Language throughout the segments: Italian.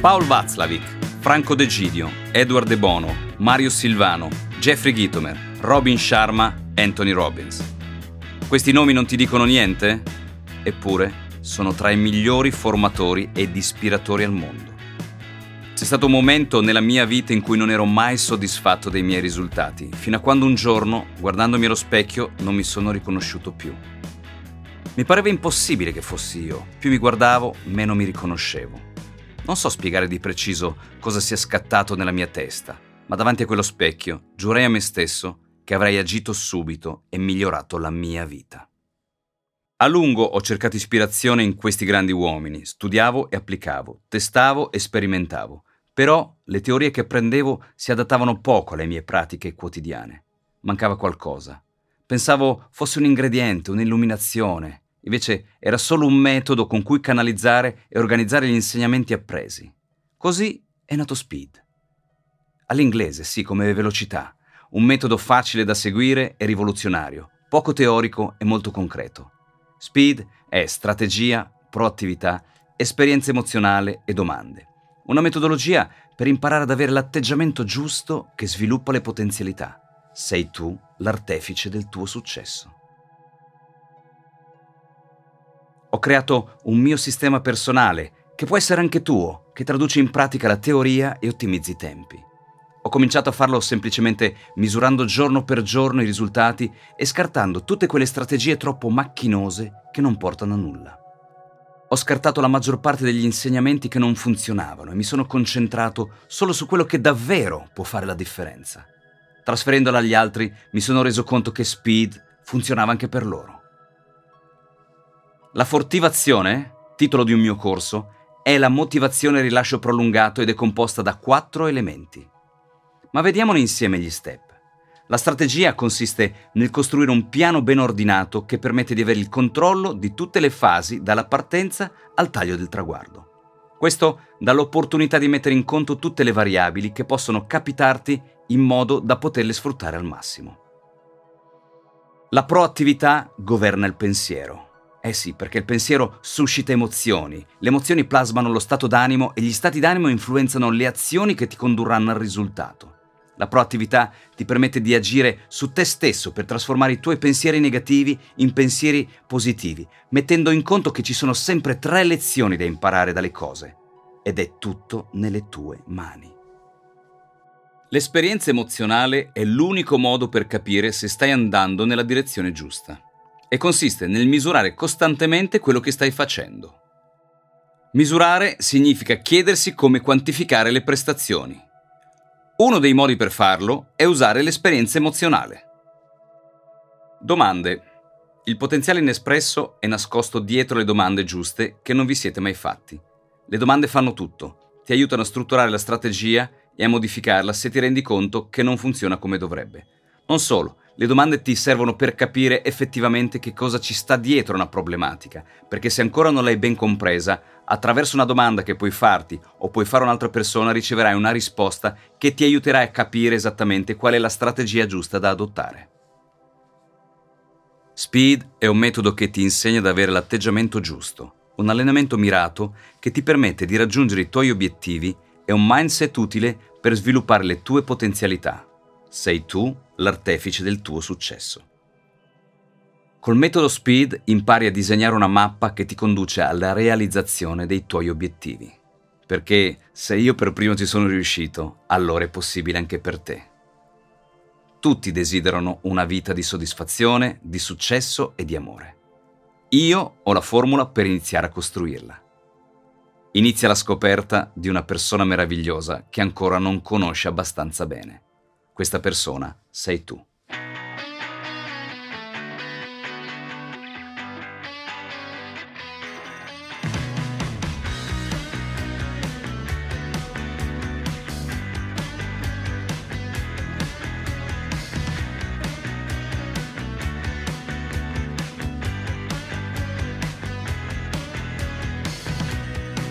Paul Václavic, Franco De Gidio, Edward De Bono, Mario Silvano, Jeffrey Gitomer, Robin Sharma, Anthony Robbins. Questi nomi non ti dicono niente? Eppure sono tra i migliori formatori ed ispiratori al mondo. C'è stato un momento nella mia vita in cui non ero mai soddisfatto dei miei risultati, fino a quando un giorno, guardandomi allo specchio, non mi sono riconosciuto più. Mi pareva impossibile che fossi io, più mi guardavo, meno mi riconoscevo. Non so spiegare di preciso cosa sia scattato nella mia testa, ma davanti a quello specchio giurai a me stesso che avrei agito subito e migliorato la mia vita. A lungo ho cercato ispirazione in questi grandi uomini, studiavo e applicavo, testavo e sperimentavo, però le teorie che apprendevo si adattavano poco alle mie pratiche quotidiane. Mancava qualcosa. Pensavo fosse un ingrediente, un'illuminazione, Invece era solo un metodo con cui canalizzare e organizzare gli insegnamenti appresi. Così è nato Speed. All'inglese, sì, come velocità. Un metodo facile da seguire e rivoluzionario, poco teorico e molto concreto. Speed è strategia, proattività, esperienza emozionale e domande. Una metodologia per imparare ad avere l'atteggiamento giusto che sviluppa le potenzialità. Sei tu l'artefice del tuo successo. Ho creato un mio sistema personale, che può essere anche tuo, che traduce in pratica la teoria e ottimizzi i tempi. Ho cominciato a farlo semplicemente misurando giorno per giorno i risultati e scartando tutte quelle strategie troppo macchinose che non portano a nulla. Ho scartato la maggior parte degli insegnamenti che non funzionavano e mi sono concentrato solo su quello che davvero può fare la differenza. Trasferendola agli altri mi sono reso conto che Speed funzionava anche per loro. La fortivazione, titolo di un mio corso, è la motivazione rilascio prolungato ed è composta da quattro elementi. Ma vediamone insieme gli step. La strategia consiste nel costruire un piano ben ordinato che permette di avere il controllo di tutte le fasi dalla partenza al taglio del traguardo. Questo dà l'opportunità di mettere in conto tutte le variabili che possono capitarti in modo da poterle sfruttare al massimo. La proattività governa il pensiero. Eh sì, perché il pensiero suscita emozioni, le emozioni plasmano lo stato d'animo e gli stati d'animo influenzano le azioni che ti condurranno al risultato. La proattività ti permette di agire su te stesso per trasformare i tuoi pensieri negativi in pensieri positivi, mettendo in conto che ci sono sempre tre lezioni da imparare dalle cose ed è tutto nelle tue mani. L'esperienza emozionale è l'unico modo per capire se stai andando nella direzione giusta e consiste nel misurare costantemente quello che stai facendo. Misurare significa chiedersi come quantificare le prestazioni. Uno dei modi per farlo è usare l'esperienza emozionale. Domande. Il potenziale inespresso è nascosto dietro le domande giuste che non vi siete mai fatti. Le domande fanno tutto, ti aiutano a strutturare la strategia e a modificarla se ti rendi conto che non funziona come dovrebbe. Non solo, le domande ti servono per capire effettivamente che cosa ci sta dietro una problematica, perché se ancora non l'hai ben compresa, attraverso una domanda che puoi farti o puoi fare un'altra persona riceverai una risposta che ti aiuterà a capire esattamente qual è la strategia giusta da adottare. Speed è un metodo che ti insegna ad avere l'atteggiamento giusto, un allenamento mirato che ti permette di raggiungere i tuoi obiettivi e un mindset utile per sviluppare le tue potenzialità. Sei tu l'artefice del tuo successo. Col metodo SPEED impari a disegnare una mappa che ti conduce alla realizzazione dei tuoi obiettivi. Perché se io per primo ci sono riuscito, allora è possibile anche per te. Tutti desiderano una vita di soddisfazione, di successo e di amore. Io ho la formula per iniziare a costruirla. Inizia la scoperta di una persona meravigliosa che ancora non conosce abbastanza bene. Questa persona sei tu.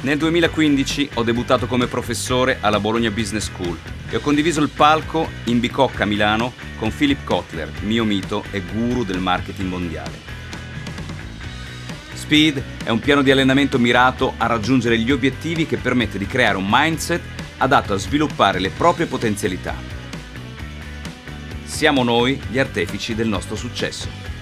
Nel 2015 ho debuttato come professore alla Bologna Business School e ho condiviso il palco in Bicocca, Milano, con Philip Kotler, mio mito e guru del marketing mondiale. Speed è un piano di allenamento mirato a raggiungere gli obiettivi che permette di creare un mindset adatto a sviluppare le proprie potenzialità. Siamo noi gli artefici del nostro successo.